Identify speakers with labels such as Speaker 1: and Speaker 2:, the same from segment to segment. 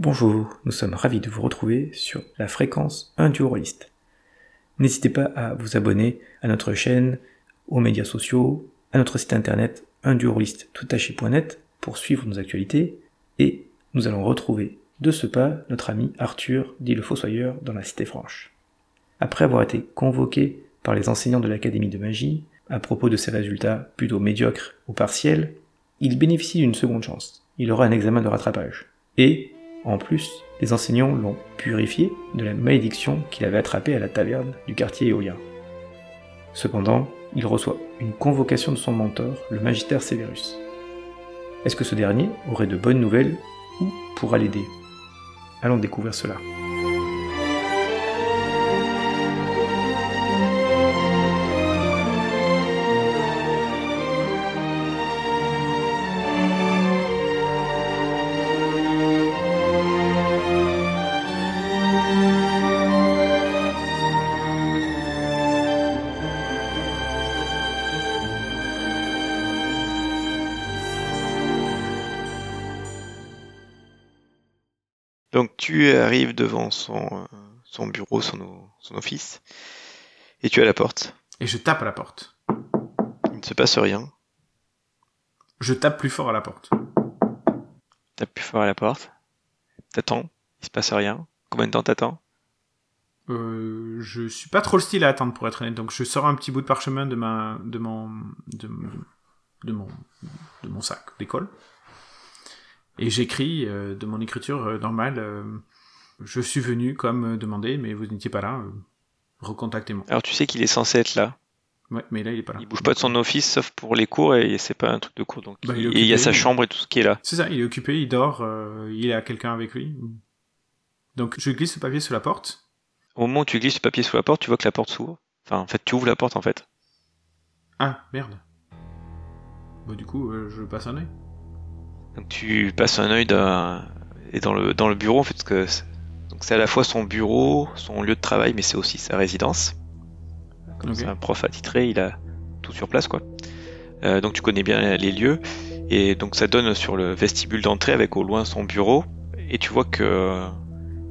Speaker 1: Bonjour, nous sommes ravis de vous retrouver sur la fréquence 1 du Rolliste. N'hésitez pas à vous abonner à notre chaîne, aux médias sociaux, à notre site internet 1 toutaché.net pour suivre nos actualités et nous allons retrouver de ce pas notre ami Arthur, dit le Fossoyeur, dans la Cité Franche. Après avoir été convoqué par les enseignants de l'Académie de magie à propos de ses résultats plutôt médiocres ou partiels, il bénéficie d'une seconde chance. Il aura un examen de rattrapage. Et, en plus, les enseignants l'ont purifié de la malédiction qu'il avait attrapée à la taverne du quartier éolien. Cependant, il reçoit une convocation de son mentor, le magistère Severus. Est-ce que ce dernier aurait de bonnes nouvelles ou pourra l'aider? Allons découvrir cela.
Speaker 2: Donc tu arrives devant son, son bureau, son, son office, et tu as la porte.
Speaker 3: Et je tape à la porte.
Speaker 2: Il ne se passe rien.
Speaker 3: Je tape plus fort à la porte.
Speaker 2: Tape plus fort à la porte. T'attends. Il se passe rien. Combien de temps t'attends?
Speaker 3: Euh, je suis pas trop le style à attendre pour être honnête, donc je sors un petit bout de parchemin de ma, de mon, de, de mon, de mon sac d'école et j'écris euh, de mon écriture euh, normale. euh, je suis venu comme demandé, mais vous n'étiez pas là. recontactez-moi.
Speaker 2: Alors tu sais qu'il est censé être là.
Speaker 3: Ouais, mais là il est pas là.
Speaker 2: Il bouge pas de son office sauf pour les cours et c'est pas un truc de cours. Donc
Speaker 3: Bah, il
Speaker 2: et y a sa chambre et tout ce qui est là.
Speaker 3: C'est ça, il est occupé, il dort, euh, il a quelqu'un avec lui. Donc je glisse le papier sur la porte.
Speaker 2: Au moment où tu glisses le papier sous la porte, tu vois que la porte s'ouvre. Enfin, en fait, tu ouvres la porte en fait.
Speaker 3: Ah, merde. Bon, du coup, euh, je passe un œil.
Speaker 2: Donc tu passes un œil dans, et dans le dans le bureau en fait parce que c'est- donc c'est à la fois son bureau, son lieu de travail, mais c'est aussi sa résidence. Comme c'est un prof attitré, il a tout sur place quoi. Euh, donc tu connais bien les lieux et donc ça donne sur le vestibule d'entrée avec au loin son bureau et tu vois que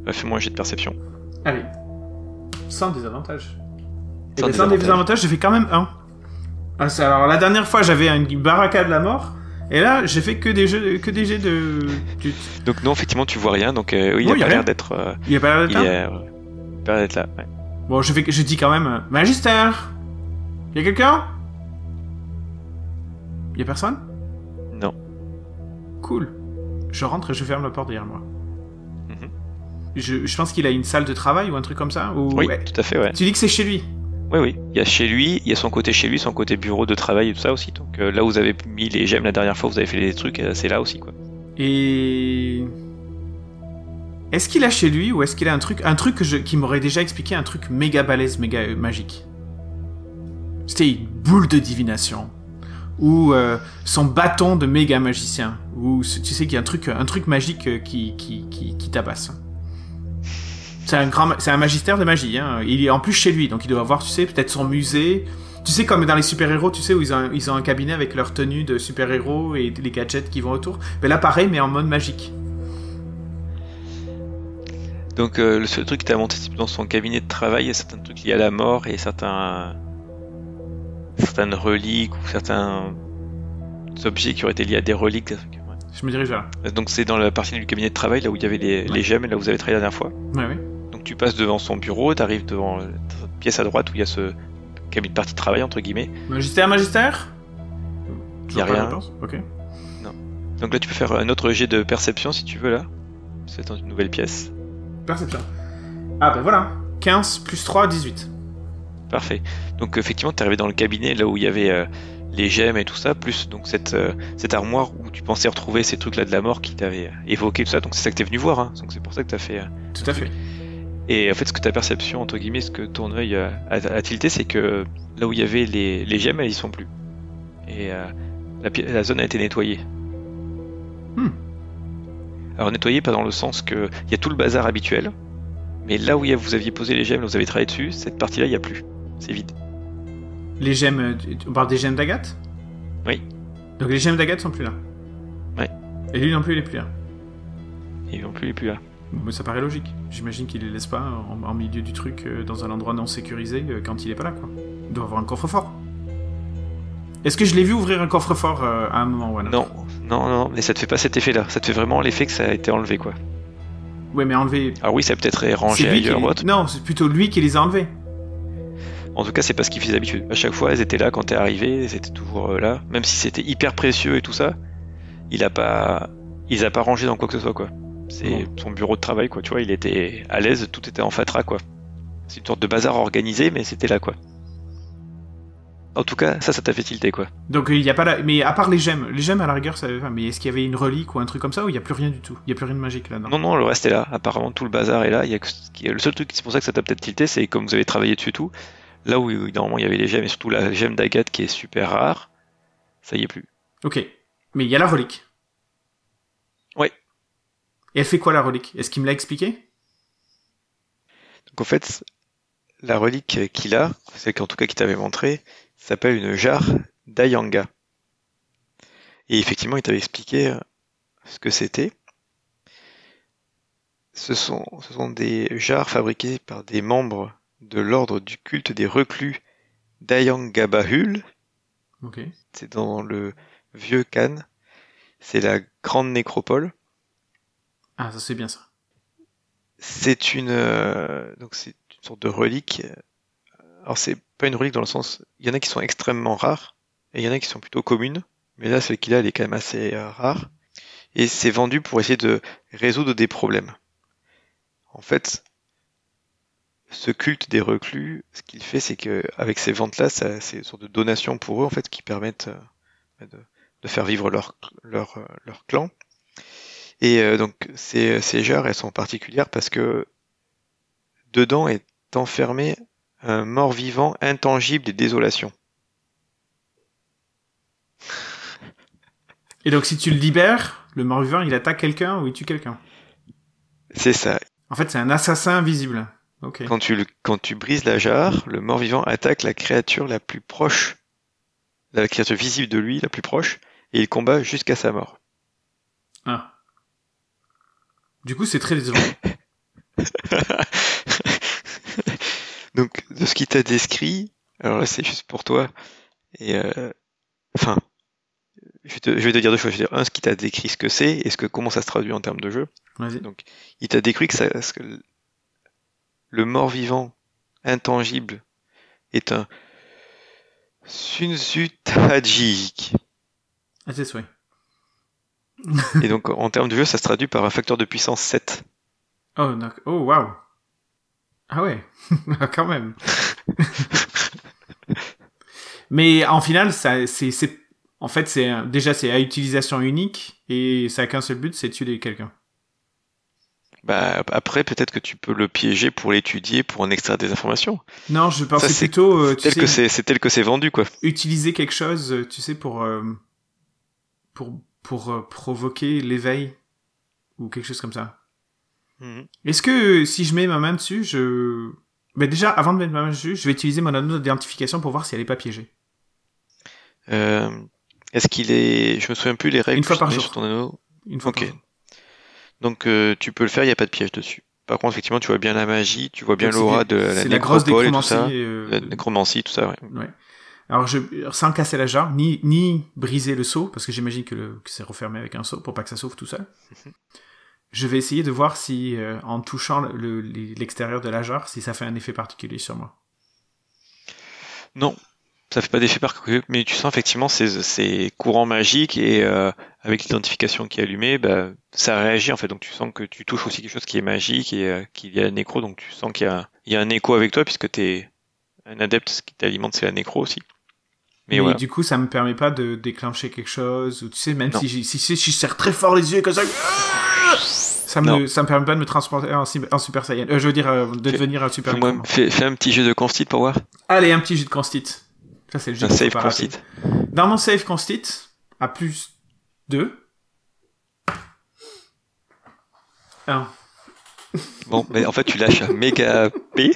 Speaker 2: bah, fais-moi un jet de perception.
Speaker 3: Allez. Sans désavantage. Et
Speaker 2: Sans
Speaker 3: ben, sans
Speaker 2: désavantage.
Speaker 3: j'ai fait quand même un. Ah, alors la dernière fois, j'avais une baraka de la mort. Et là, j'ai fait que des jeux, que des jets de. du-
Speaker 2: Donc non effectivement tu vois rien donc euh, oui, il
Speaker 3: Oh,
Speaker 2: a pas l'air d'être euh,
Speaker 3: Il a pas l'air d'être un
Speaker 2: est, il a pas l'air d'être là. ouais.
Speaker 3: Bon, je, fais, je dis quand même euh, Magister Y a quelqu'un? Y a personne?
Speaker 2: Non.
Speaker 3: Cool. Je rentre et je ferme la porte derrière moi.
Speaker 2: Mhm.
Speaker 3: Je, je pense qu'il a une salle de travail ou un truc comme ça ou...
Speaker 2: Oui,
Speaker 3: Ouais.
Speaker 2: tout à fait ouais.
Speaker 3: Tu dis que c'est chez lui
Speaker 2: Oui, oui. Il y a chez lui, il y a son côté chez lui, son côté bureau de travail et tout ça aussi. Donc euh, là où vous avez mis les gemmes la dernière fois, vous avez fait des trucs, euh, c'est là aussi quoi.
Speaker 3: Et. Est-ce qu'il a chez lui ou est-ce qu'il a un truc, un truc qui m'aurait déjà expliqué un truc méga balèze, méga euh, magique? C'était une boule de divination ou son bâton de méga magicien ou tu sais qu'il y a un truc, un truc magique qui qui qui, qui tabasse. C'est un grand, c'est un magistère de magie. Hein. Il est en plus chez lui, donc il doit avoir, tu sais, peut-être son musée. Tu sais, comme dans les super-héros, tu sais, où ils ont, un- ils ont un cabinet avec leur tenue de super-héros et les gadgets qui vont autour. Mais là, pareil, mais en mode magique.
Speaker 2: Donc euh, le seul truc que tu as monté, c'est dans son cabinet de travail, il y a certains trucs liés à la mort et certains certaines reliques ou certains objets qui auraient été liés à des reliques. ouais.
Speaker 3: Je me dirige là.
Speaker 2: Donc c'est dans la partie du cabinet de travail, là où il y avait les, les gemmes, et là où vous avez travaillé la dernière fois.
Speaker 3: Ouais, ouais.
Speaker 2: Donc tu passes devant son bureau, tu arrives devant la pièce à droite où il y a ce cabinet de partie de travail, entre guillemets.
Speaker 3: Magistère, magistère?
Speaker 2: Y a
Speaker 3: Toujours pas de
Speaker 2: rien.
Speaker 3: Ok.
Speaker 2: Donc là tu peux faire un autre jet de perception si tu veux là. C'est dans une nouvelle pièce.
Speaker 3: Perception. Ah, ben voilà. 15 plus 3, 18.
Speaker 2: Parfait. Donc effectivement, tu es arrivé dans le cabinet là où il y avait euh, les gemmes et tout ça, plus donc cette, euh, cette armoire où tu pensais retrouver ces trucs là de la mort qui t'avaient euh, évoqué tout ça. Donc c'est ça que t'es venu voir. Hein. Donc c'est pour ça que t'as fait. euh,
Speaker 3: Tout à fait.
Speaker 2: Et en fait, ce que ta perception entre guillemets, ce que ton œil euh, a, a tilté, c'est que là où il y avait les, les gemmes, elles y sont plus. Et euh, la, zone a été nettoyée.
Speaker 3: Hmm.
Speaker 2: Alors nettoyée pas dans le sens que il y a tout le bazar habituel, mais là où y a- vous aviez posé les gemmes, là où vous avez travaillé dessus, cette partie-là, il y a plus. C'est vide.
Speaker 3: Les gemmes. On parle des gemmes d'Agathe
Speaker 2: Oui.
Speaker 3: Donc les gemmes d'Agathe sont plus là?
Speaker 2: Ouais.
Speaker 3: Et lui non plus, il est plus là.
Speaker 2: et non plus il est plus là.
Speaker 3: Mais ça paraît logique. J'imagine qu'il les laisse pas en, en milieu du truc, euh, dans un endroit non sécurisé, euh, quand il est pas là, quoi. Il doit avoir un coffre-fort. Est-ce que je l'ai vu ouvrir un coffre-fort euh, à un moment ou à un autre
Speaker 2: Non, non, non, mais ça te fait pas cet effet-là. Ça te fait vraiment l'effet que ça a été enlevé, quoi.
Speaker 3: Ouais, mais enlevé.
Speaker 2: Alors oui, ça peut-être rangé ailleurs ou autre.
Speaker 3: Non, c'est plutôt lui qui les a enlevés.
Speaker 2: En tout cas, c'est pas ce qu'ils faisaient d'habitude. À chaque fois, elles étaient là quand t'es arrivé, elles étaient toujours là. Même si c'était hyper précieux et tout ça, il a pas, il les a pas rangé dans quoi que ce soit, quoi. C'est son bureau de travail, quoi. Tu vois, il était à l'aise, tout était en fatras, quoi. C'est une sorte de bazar organisé, mais c'était là, quoi. En tout cas, ça, ça t'a fait tilter, quoi.
Speaker 3: Donc il y a pas là. Mais à part les gemmes, les gemmes à la rigueur, ça. Mais est-ce qu'il y avait une relique ou un truc comme ça ou il y a plus rien du tout? Il y a plus rien de magique là-dedans.
Speaker 2: Non, non, le reste est là. Apparemment, tout le bazar est là. Il y a que le seul truc, c'est pour ça que ça t'a peut-être tilté, c'est comme vous avez travaillé dessus tout. Là où normalement il y avait les gemmes et surtout la gemme d'agate qui est super rare, ça y est plus.
Speaker 3: Ok. Mais il y a la relique. Et elle fait quoi la relique? Est-ce qu'il me l'a expliqué?
Speaker 2: Donc en fait, la relique qu'il a, c'est qu'en tout cas qu'il t'avait montré, s'appelle une jarre d'Ayanga. Et effectivement, il t'avait expliqué euh, ce que c'était. Ce sont, ce sont des jarres fabriquées par des membres de l'ordre du culte des reclus d'Ayangabahul.
Speaker 3: Ok.
Speaker 2: C'est dans le vieux Cannes. C'est la grande nécropole.
Speaker 3: Ah, ça c'est bien ça.
Speaker 2: C'est une euh, une sorte de relique. Alors c'est pas une relique dans le sens, il y en a qui sont extrêmement rares et il y en a qui sont plutôt communes. Mais là, celle qu'il a, elle est quand même assez euh, rare. Et c'est vendu pour essayer de résoudre des problèmes. En fait, ce culte des reclus, ce qu'il fait, c'est que avec ces ventes-là, c'est une sorte de donation pour eux, en fait, qui permettent euh, de, faire vivre leur clan. Et euh, donc ces, ces jarres, elles sont particulières parce que dedans est enfermé un mort-vivant intangible et désolation.
Speaker 3: Et donc si tu le libères, le mort-vivant il attaque quelqu'un ou il tue quelqu'un?
Speaker 2: C'est ça.
Speaker 3: En fait, c'est un assassin invisible. Ok.
Speaker 2: Quand tu, quand tu brises la jarre, le mort-vivant attaque la créature la plus proche, la créature visible de lui, la plus proche, et il combat jusqu'à sa mort.
Speaker 3: Ah. Du coup, c'est très décevant.
Speaker 2: Donc, de ce qu'il t'a décrit, alors là, c'est juste pour toi, et euh, enfin, je vais, te, je vais te dire deux choses. Je vais dire, un, ce qu'il t'a décrit, ce que c'est, et ce que, comment ça se traduit en termes de jeu.
Speaker 3: Vas-y.
Speaker 2: Donc, il t'a décrit que, ça, que le- mort-vivant intangible est un Sunzutajik.
Speaker 3: Ah, c'est souhait.
Speaker 2: Et donc, en termes de jeu, ça se traduit par un facteur de puissance 7.
Speaker 3: Oh. Oh, waouh. Ah ouais. Quand même. Mais en final, ça, c'est, en fait, c'est déjà c'est à utilisation unique et ça a qu'un seul but, c'est tuer quelqu'un.
Speaker 2: Bah, après, peut-être que tu peux le piéger pour l'étudier, pour en extraire des informations.
Speaker 3: Non, je pensais
Speaker 2: Ça, c'est
Speaker 3: plutôt, euh,
Speaker 2: Tel
Speaker 3: sais,
Speaker 2: que c'est, c'est tel que c'est vendu, quoi.
Speaker 3: utiliser quelque chose, euh, tu sais, pour euh, pour pour euh, provoquer l'éveil ou quelque chose comme ça.
Speaker 2: Mhm.
Speaker 3: Est-ce que si je mets ma main dessus, je ben déjà avant de mettre ma main dessus, je vais utiliser mon anneau d'identification pour voir si elle est pas piégée.
Speaker 2: Euh, est-ce qu'il est, je me souviens plus les règles
Speaker 3: Une fois par jour.
Speaker 2: sur ton anneau.
Speaker 3: Une fois par jour.
Speaker 2: Donc, euh, tu peux le faire, il n'y a pas de piège dessus. Par contre, effectivement, tu vois bien la magie, tu vois bien l'aura de la
Speaker 3: la grosse
Speaker 2: nécropole et tout ça.
Speaker 3: euh,
Speaker 2: La nécromancie, tout ça, ouais.
Speaker 3: ouais. Alors je sans casser la jarre, ni ni briser le seau parce que j'imagine que, c'est refermé avec un seau pour pas que ça s'ouvre tout seul.
Speaker 2: Mhm.
Speaker 3: Je vais essayer de voir si euh, en touchant le- le- l'extérieur de la jarre, si ça fait un effet particulier sur moi.
Speaker 2: Non, ça fait pas d'effet particulier, mais tu sens effectivement ces, ces courants magiques et euh, avec l'identification qui est allumée, bah, ça réagit en fait. Donc tu sens que tu touches aussi quelque chose qui est magique et euh, qu'il y a la nécro, donc tu sens qu'il y y a un écho avec toi puisque tu es un adepte, ce qui t'alimente c'est la nécro aussi. Mais,
Speaker 3: Mais
Speaker 2: voilà.
Speaker 3: du coup, ça me permet pas de déclencher quelque chose, ou tu sais, même
Speaker 2: Non.
Speaker 3: si, j'ai- si, je serre très fort les yeux comme ça, ça me, ça me permet pas de me transporter en, Super Saiyan. Euh, je veux dire, euh, de
Speaker 2: Fais-
Speaker 3: devenir un Super Nécromant.
Speaker 2: fais, fais un petit jeu de constit pour voir.
Speaker 3: Allez, un petit jeu de constit. Ça, c'est le jeu
Speaker 2: Un save constit.
Speaker 3: Dans mon save constit, à plus 2. 1.
Speaker 2: Bon, mais en fait tu lâches un méga P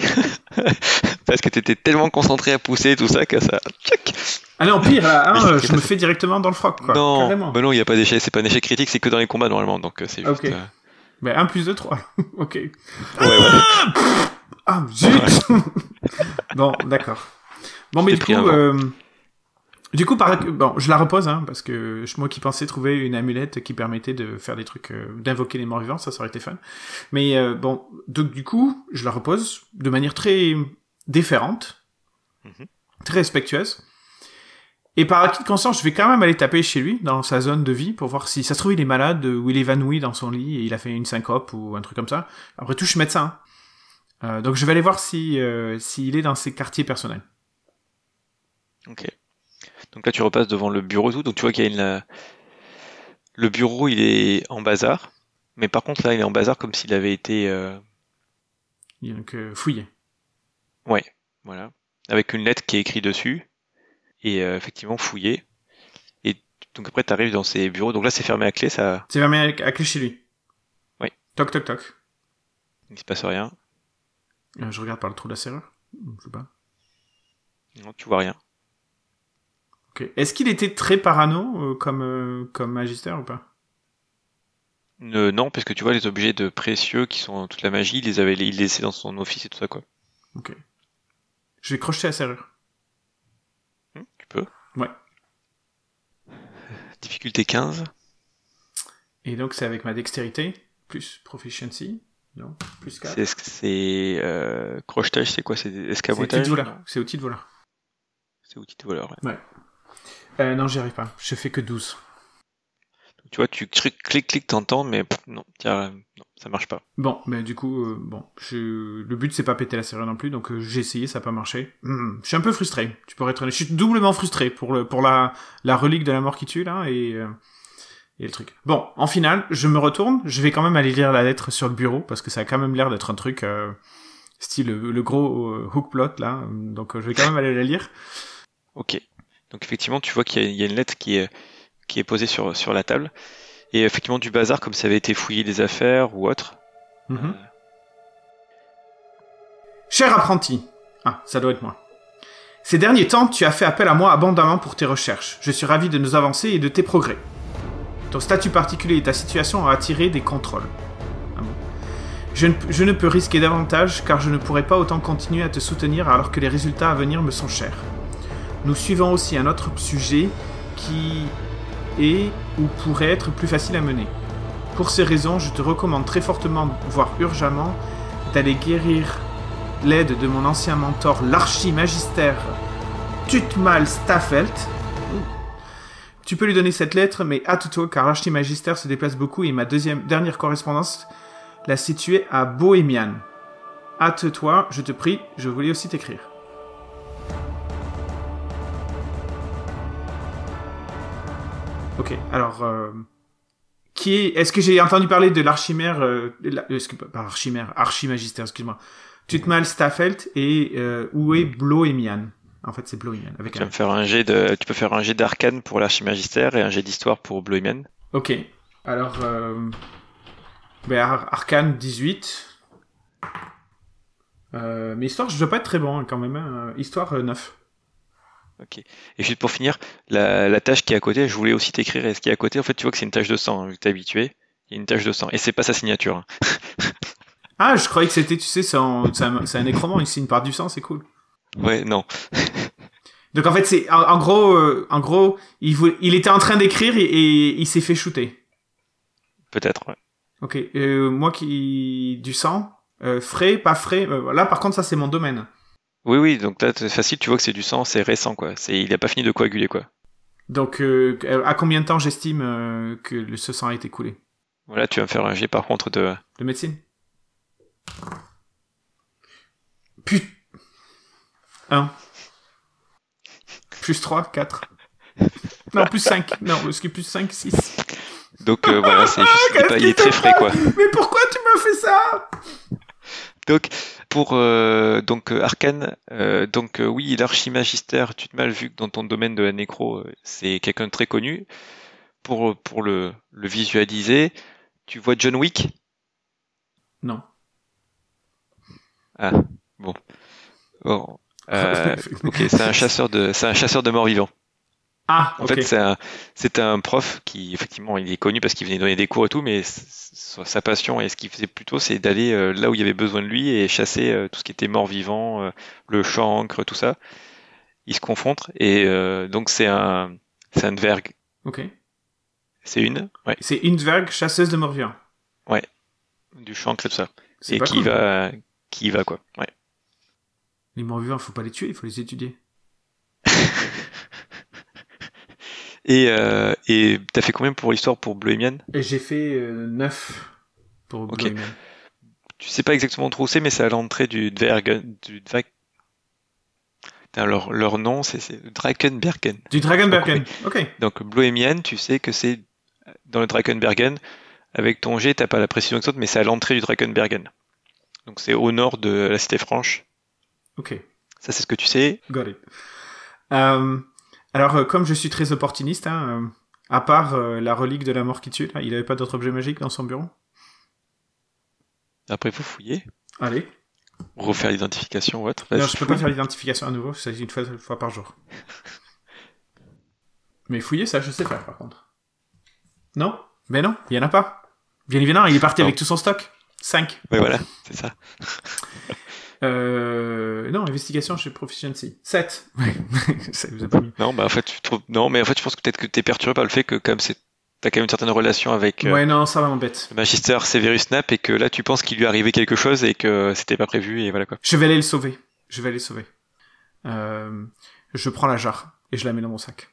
Speaker 2: parce que t'étais tellement concentré à pousser tout ça que ça. Tchac
Speaker 3: Allez, en pire, là, un, euh, je me fais directement dans le froc, quoi.
Speaker 2: non,
Speaker 3: Carrément.
Speaker 2: bah non, il y a pas d'échec, c'est pas un échec critique, c'est que dans les combats normalement, donc euh, c'est juste.
Speaker 3: Ok.
Speaker 2: euh,
Speaker 3: Ben, 1 plus 2, 3. ok.
Speaker 2: Ouais, ouais.
Speaker 3: Ah, zut Bon, d'accord. Bon, mais du coup, euh, du coup, par... bon, je la repose, hein, parce que je- moi qui pensais trouver une amulette qui permettait de faire des trucs, euh, d'invoquer les morts vivants, ça, ça aurait été fun. Mais euh, bon, donc du coup, je la repose de manière très déférente,
Speaker 2: Mhm.
Speaker 3: très respectueuse. Et par acquis de conscience, je vais quand même aller taper chez lui, dans sa zone de vie, pour voir si ça se trouve il est malade, ou il est évanoui dans son lit, et il a fait une syncope, ou un truc comme ça. Après tout, je suis médecin. hein. Euh, donc je vais aller voir si euh, s'il est dans ses quartiers personnels.
Speaker 2: Ok. Donc là, tu repasses devant le bureau et tout. Donc tu vois qu'il y a une. euh, Le bureau, il est en bazar. Mais par contre, là, il est en bazar comme s'il avait été. euh,
Speaker 3: Il y a donc euh, fouillé.
Speaker 2: Ouais, voilà. Avec une lettre qui est écrite dessus. Et euh, effectivement, fouillé. Et donc après, tu arrives dans ses bureaux. Donc là, c'est fermé à clé. Ça.
Speaker 3: C'est fermé à, à clé chez lui.
Speaker 2: Oui.
Speaker 3: Toc toc toc.
Speaker 2: Il se passe rien.
Speaker 3: Euh, je regarde par le trou de la serrure. Je sais pas.
Speaker 2: Non, tu vois rien.
Speaker 3: Est-ce qu'il était très parano euh, comme euh, comme magister ou pas?
Speaker 2: Euh, non, parce que tu vois les objets de précieux qui sont toute la magie, il les avait il laissait dans son office et tout ça quoi.
Speaker 3: Ok. Je vais crocheter la serrure.
Speaker 2: Hmm, tu peux?
Speaker 3: Ouais.
Speaker 2: Difficulté 15.
Speaker 3: Et donc c'est avec ma dextérité plus proficiency. Non. Plus 4.
Speaker 2: C'est c'est euh, crochetage, c'est quoi? C'est
Speaker 3: C'est outil
Speaker 2: escamotage?
Speaker 3: de voleur. C'est outil de voleur.
Speaker 2: C'est outil de voleur. ouais.
Speaker 3: Euh, non, j'y arrive pas. Je fais que 12.
Speaker 2: Donc, tu vois, tu cliques, cliques, cliques, t'entends, mais pff, non, tiens, non, ça marche pas.
Speaker 3: Bon, mais du coup, euh, bon, je... le but c'est pas péter la serrure non plus, donc euh, j'ai essayé, ça a pas marché. Hmm, je suis un peu frustré. Tu pourrais être, honnête. je suis doublement frustré pour le pour la la relique de la mort qui tue là et euh, et le truc. Bon, en finale, je me retourne, je vais quand même aller lire la lettre sur le bureau parce que ça a quand même l'air d'être un truc euh, style le, le gros euh, hook plot là, donc euh, je vais quand même aller la lire.
Speaker 2: Ok. Donc effectivement, tu vois qu'il y, a- il y a une lettre qui est qui est posée sur sur la table et effectivement du bazar comme ça avait été fouillé des affaires ou autre.
Speaker 3: Mhm. Cher apprenti. Ah, ça doit être moi. Ces derniers temps, tu as fait appel à moi abondamment pour tes recherches. Je suis ravi de nos avancées et de tes progrès. Ton statut particulier et ta situation ont attiré des contrôles. Ah bon. je, ne, je ne peux risquer davantage car je ne pourrai pas autant continuer à te soutenir alors que les résultats à venir me sont chers. Nous suivons aussi un autre sujet qui est ou pourrait être plus facile à mener. Pour ces raisons, je te recommande très fortement, voire urgemment, d'aller guérir l'aide de mon ancien mentor, l'archimagistère Tutmal Staffelt. Tu peux lui donner cette lettre, mais hâte-toi car l'archimagistère se déplace beaucoup et ma deuxième, dernière correspondance l'a située à Bohémian. Hâte-toi, je te prie, je voulais aussi t'écrire. Ok, alors... euh, qui est... Est-ce que j'ai entendu parler de l'archimère... Euh, la- pas archimère, archimagistère, excuse-moi. Tutmal Staffelt et euh, où est Bloemian En fait, c'est Bloemian. Avec
Speaker 2: Tu
Speaker 3: un...
Speaker 2: faire un jet de, tu peux faire un jet d'arcane pour l'archimagistère et un jet d'histoire pour Bloemian.
Speaker 3: Ok, alors... Euh... Ben, Ar- Arcane 18. Euh, mais histoire, je dois pas être très bon hein, quand même. hein. Histoire euh, 9.
Speaker 2: Ok. Et juste pour finir, la, la tâche qui est à côté, je voulais aussi t'écrire. Et ce qui est à côté, en fait, tu vois que c'est une tâche de sang, hein, vu que t'es habitué. Il y a une tâche de sang. Et c'est pas sa signature. hein.
Speaker 3: Ah, je croyais que c'était, tu sais, c'est un, un, il signe par du sang, c'est cool.
Speaker 2: Ouais, non.
Speaker 3: Donc en fait, c'est en, en gros, euh, en gros, il, voulait- il était en train d'écrire et, et il s'est fait shooter.
Speaker 2: Peut-être, ouais.
Speaker 3: Ok, euh, moi qui du sang, euh, frais, pas frais. euh, là, par contre, ça c'est mon domaine.
Speaker 2: Oui, oui, donc là, c'est facile, tu vois que c'est du sang, c'est récent, quoi. C'est, il a pas fini de coaguler, quoi.
Speaker 3: Donc, euh, à combien de temps j'estime euh, que le, ce sang a été coulé?
Speaker 2: Voilà, tu vas me faire un jet, par contre, de,
Speaker 3: De médecine? Put... 1. Plus 3, 4. Non, plus 5. Non, parce que plus 5, 6.
Speaker 2: donc, euh, voilà, c'est juste, il est, pas- il est très frais, quoi.
Speaker 3: Mais pourquoi tu m'as fait ça?
Speaker 2: Donc, pour euh, donc euh, Arcane, euh, donc euh, oui, l'archimagistère, tu te mal vu que dans ton domaine de la nécro, euh, c'est quelqu'un de très connu. Pour pour le, le visualiser, tu vois John Wick?
Speaker 3: Non.
Speaker 2: Ah, bon. Bon, ok, c'est un chasseur de c'est un chasseur de morts vivants.
Speaker 3: Ah,
Speaker 2: En fait, c'est un, c'est un prof qui, effectivement, il est connu parce qu'il venait donner des cours et tout, mais sa passion et ce qu'il faisait plutôt, c'est d'aller euh, là où il y avait besoin de lui et chasser euh, tout ce qui était mort-vivant, euh, le chancre, tout ça. Ils se confrontent et euh, donc c'est un, c'est un dverg.
Speaker 3: Ok.
Speaker 2: C'est une, ouais,
Speaker 3: C'est une dvergue chasseuse de morts-vivants.
Speaker 2: du chancre et tout ça.
Speaker 3: C'est
Speaker 2: Et qui
Speaker 3: cool.
Speaker 2: va, qui va quoi. Ouais.
Speaker 3: Les morts-vivants, faut pas les tuer, il faut les étudier.
Speaker 2: Et, euh, et t'as fait combien pour l'histoire pour Et
Speaker 3: j'ai fait 9 pour
Speaker 2: Ok.
Speaker 3: Blue Onion.
Speaker 2: Tu sais pas exactement trop où c'est, mais c'est à l'entrée du Dverg, du. Putain, Leur, leur nom, c'est Drakenbergen.
Speaker 3: Du Dragonbergen. Ok.
Speaker 2: Donc Bohémienne, tu sais que c'est dans le Drakenbergen. Avec ton G, t'as pas la précision exacte, mais c'est à l'entrée du Drakenbergen. Donc c'est au nord de la Cité Franche.
Speaker 3: Ok.
Speaker 2: Ça, c'est ce que tu sais.
Speaker 3: Got it. Euh, alors, euh, comme je suis très opportuniste, hein, euh, à part euh, la relique de la mort qui tue, là, il avait pas d'autre objet magique dans son bureau?
Speaker 2: Après, vous fouillez,
Speaker 3: Allez.
Speaker 2: refaire l'identification ou autre.
Speaker 3: Non,
Speaker 2: Vas-y,
Speaker 3: je peux pas faire l'identification à nouveau, c'est une fois, une fois par jour. Mais fouiller, ça, je sais faire, par contre. Non? Mais non, il y en a pas. Bien évidemment, il est parti
Speaker 2: Non.
Speaker 3: avec tout son stock. 5.
Speaker 2: Ouais, voilà, c'est ça.
Speaker 3: Euh... Non, investigation chez Proficiency. 7. ça vous a pas mis.
Speaker 2: Non, bah en fait, tu trouves... non, mais en fait, je pense que peut-être que t'es perturbé par le fait que comme c'est, t'as quand même une certaine relation avec euh,
Speaker 3: Ouais, non, ça m'embête.
Speaker 2: le Magister Severus Snape et que là, tu penses qu'il lui arrivait quelque chose et que c'était pas prévu et voilà quoi.
Speaker 3: Je vais aller le sauver. Je vais aller le sauver. Euh... Je prends la jarre et je la mets dans mon sac.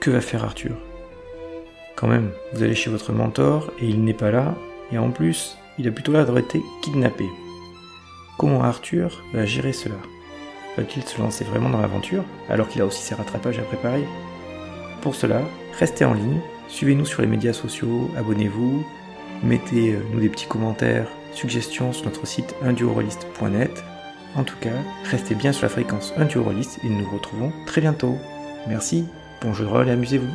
Speaker 1: Que va faire Arthur? Quand même, vous allez chez votre mentor et il n'est pas là, et en plus, il a plutôt l'air d'avoir été kidnappé. Comment Arthur va gérer cela? Va-t-il se lancer vraiment dans l'aventure, alors qu'il a aussi ses rattrapages à préparer? Pour cela, restez en ligne, suivez-nous sur les médias sociaux, abonnez-vous, mettez-nous des petits commentaires, suggestions sur notre site unduorolist.net. En tout cas, restez bien sur la fréquence Unduorolist et nous nous retrouvons très bientôt. Merci, bon jeu de rôle et amusez-vous